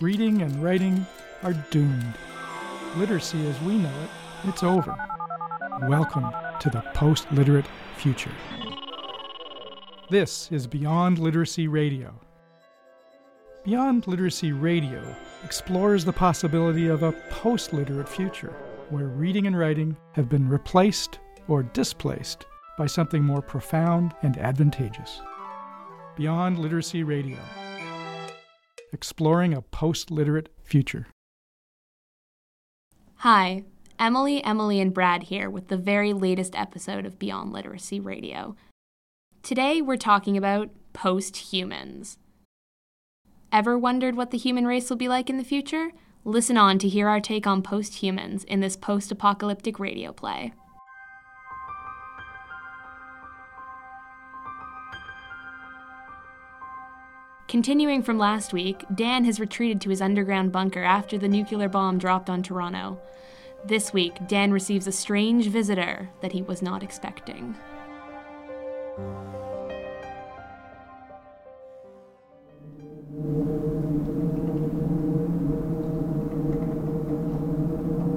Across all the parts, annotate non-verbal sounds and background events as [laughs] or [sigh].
Reading and writing are doomed. Literacy as we know it, it's over. Welcome to the post literate future. This is Beyond Literacy Radio. Beyond Literacy Radio explores the possibility of a post literate future where reading and writing have been replaced or displaced by something more profound and advantageous. Beyond Literacy Radio, exploring a post literate future. Hi, Emily, Emily, and Brad here with the very latest episode of Beyond Literacy Radio. Today we're talking about post humans. Ever wondered what the human race will be like in the future? Listen on to hear our take on post humans in this post apocalyptic radio play. Continuing from last week, Dan has retreated to his underground bunker after the nuclear bomb dropped on Toronto. This week, Dan receives a strange visitor that he was not expecting.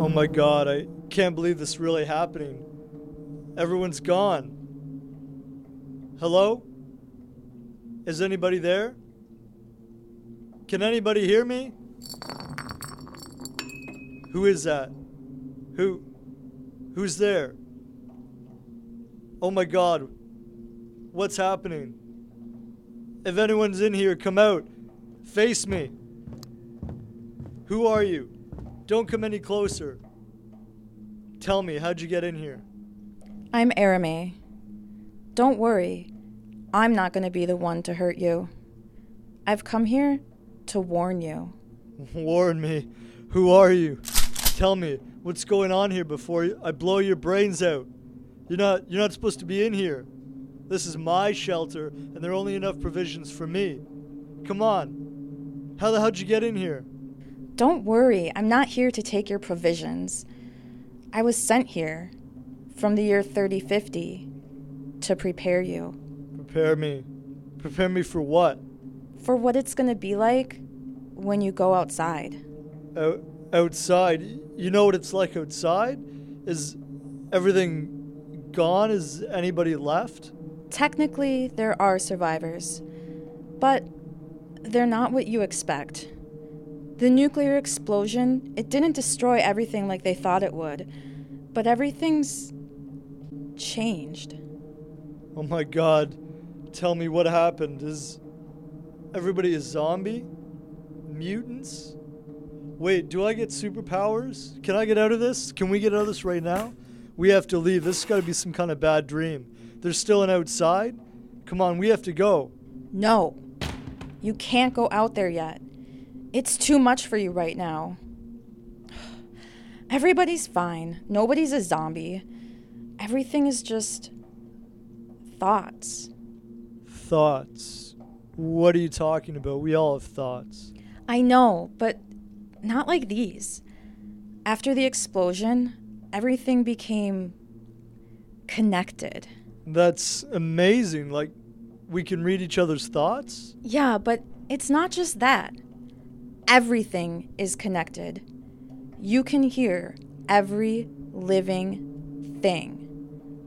Oh my god, I can't believe this really happening. Everyone's gone. Hello? Is anybody there? Can anybody hear me? Who is that? Who who's there? Oh my god. What's happening? If anyone's in here, come out. Face me. Who are you? Don't come any closer. Tell me, how'd you get in here? I'm Arame. Don't worry. I'm not going to be the one to hurt you. I've come here to warn you. [laughs] Warn me. Who are you? Tell me what's going on here before I blow your brains out. You're not you're not supposed to be in here. This is my shelter and there are only enough provisions for me. Come on. How the hell'd you get in here? Don't worry, I'm not here to take your provisions. I was sent here from the year 3050 to prepare you. Prepare me. Prepare me for what? For what it's going to be like when you go outside. Out, outside? You know what it's like outside? Is everything gone? Is anybody left? Technically, there are survivors, but they're not what you expect. The nuclear explosion, it didn't destroy everything like they thought it would, but everything's changed. Oh my god. Tell me what happened. Is everybody is zombie? Mutants? Wait, do I get superpowers? Can I get out of this? Can we get out of this right now? We have to leave. This has got to be some kind of bad dream. There's still an outside? Come on, we have to go. No. You can't go out there yet. It's too much for you right now. [sighs] Everybody's fine. Nobody's a zombie. Everything is just thoughts. Thoughts. What are you talking about? We all have thoughts. I know, but not like these. After the explosion, everything became connected. That's amazing. Like, we can read each other's thoughts? Yeah, but it's not just that. Everything is connected. You can hear every living thing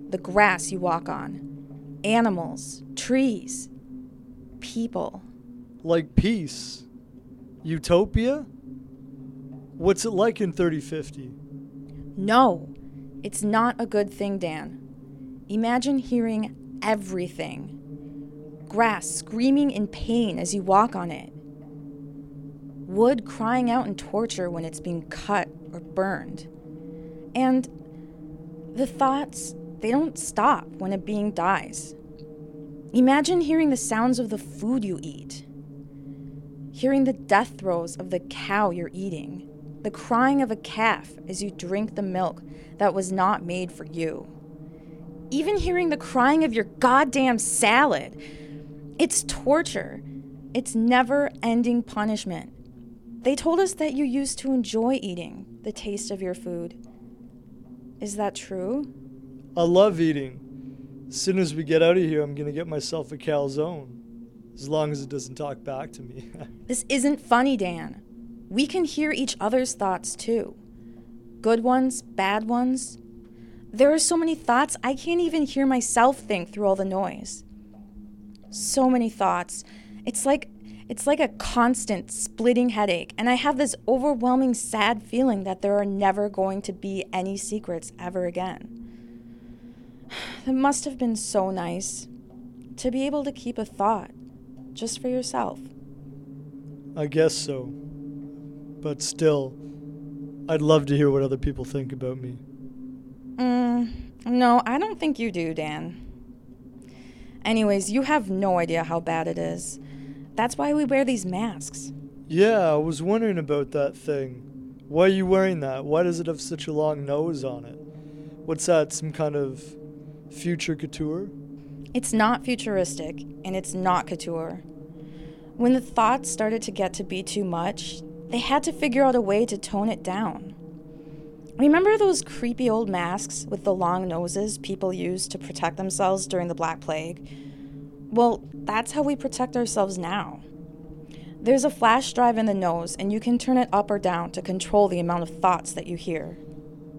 the grass you walk on, animals, trees, people. Like peace? Utopia? What's it like in 3050? No, it's not a good thing, Dan. Imagine hearing everything grass screaming in pain as you walk on it, wood crying out in torture when it's being cut or burned, and the thoughts, they don't stop when a being dies. Imagine hearing the sounds of the food you eat, hearing the death throes of the cow you're eating, the crying of a calf as you drink the milk that was not made for you. Even hearing the crying of your goddamn salad. It's torture. It's never ending punishment. They told us that you used to enjoy eating the taste of your food. Is that true? I love eating. As soon as we get out of here, I'm going to get myself a calzone. As long as it doesn't talk back to me. [laughs] This isn't funny, Dan. We can hear each other's thoughts too good ones, bad ones. There are so many thoughts, I can't even hear myself think through all the noise. So many thoughts. It's like it's like a constant splitting headache, and I have this overwhelming sad feeling that there are never going to be any secrets ever again. It must have been so nice to be able to keep a thought just for yourself. I guess so. But still, I'd love to hear what other people think about me. Mm, no, I don't think you do, Dan. Anyways, you have no idea how bad it is. That's why we wear these masks. Yeah, I was wondering about that thing. Why are you wearing that? Why does it have such a long nose on it? What's that, some kind of future couture? It's not futuristic, and it's not couture. When the thoughts started to get to be too much, they had to figure out a way to tone it down. Remember those creepy old masks with the long noses people used to protect themselves during the Black Plague? Well, that's how we protect ourselves now. There's a flash drive in the nose, and you can turn it up or down to control the amount of thoughts that you hear.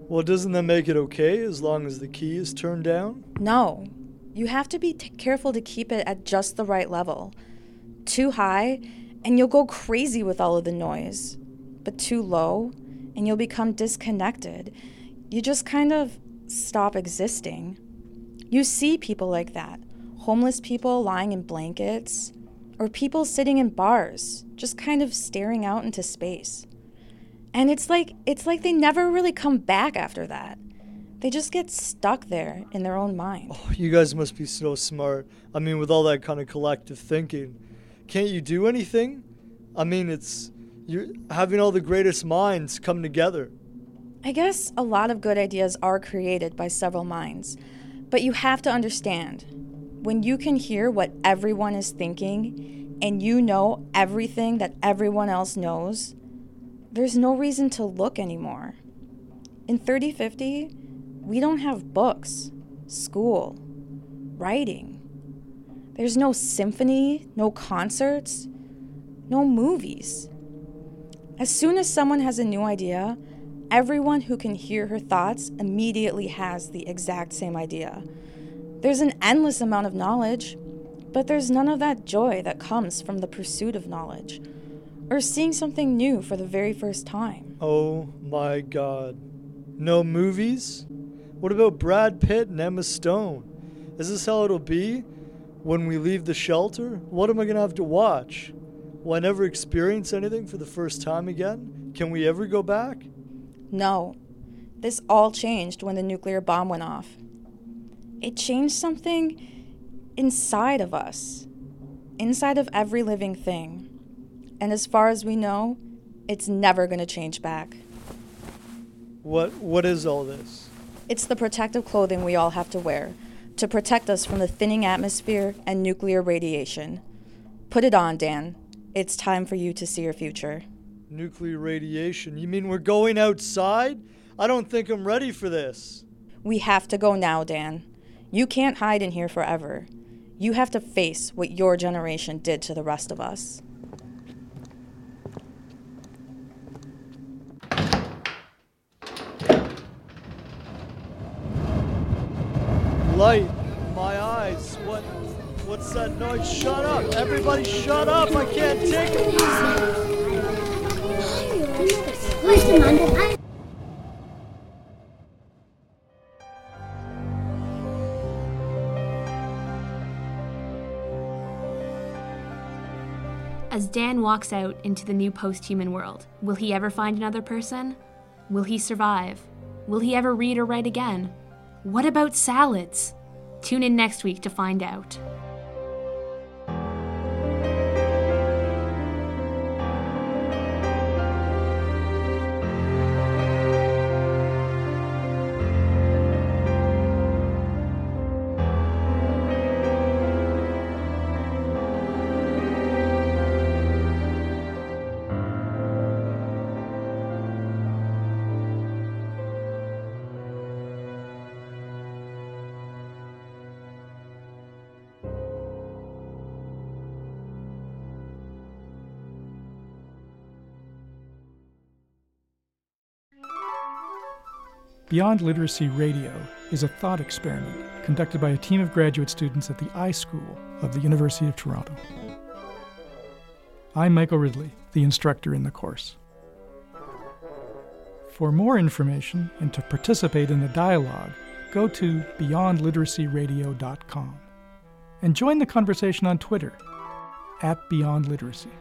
Well, doesn't that make it okay as long as the key is turned down? No. You have to be t- careful to keep it at just the right level. Too high, and you'll go crazy with all of the noise. But too low, and you'll become disconnected. You just kind of stop existing. You see people like that homeless people lying in blankets, or people sitting in bars, just kind of staring out into space. And it's like it's like they never really come back after that. They just get stuck there in their own mind. Oh, you guys must be so smart. I mean, with all that kind of collective thinking, can't you do anything? I mean, it's you're having all the greatest minds come together. I guess a lot of good ideas are created by several minds, but you have to understand when you can hear what everyone is thinking and you know everything that everyone else knows, there's no reason to look anymore. In 3050, we don't have books, school, writing. There's no symphony, no concerts, no movies. As soon as someone has a new idea, everyone who can hear her thoughts immediately has the exact same idea. There's an endless amount of knowledge, but there's none of that joy that comes from the pursuit of knowledge or seeing something new for the very first time. Oh my god. No movies? What about Brad Pitt and Emma Stone? Is this how it'll be when we leave the shelter? What am I going to have to watch? Will I never experience anything for the first time again? Can we ever go back? No. This all changed when the nuclear bomb went off. It changed something inside of us, inside of every living thing. And as far as we know, it's never going to change back. What what is all this? It's the protective clothing we all have to wear to protect us from the thinning atmosphere and nuclear radiation. Put it on, Dan. It's time for you to see your future. Nuclear radiation. You mean we're going outside? I don't think I'm ready for this. We have to go now, Dan. You can't hide in here forever. You have to face what your generation did to the rest of us. Light, my eyes. What what's that noise? Shut up. Everybody shut up. I can't take it. As Dan walks out into the new post human world, will he ever find another person? Will he survive? Will he ever read or write again? What about salads? Tune in next week to find out. Beyond Literacy Radio is a thought experiment conducted by a team of graduate students at the iSchool of the University of Toronto. I'm Michael Ridley, the instructor in the course. For more information and to participate in the dialogue, go to beyondliteracyradio.com and join the conversation on Twitter at Beyond Literacy.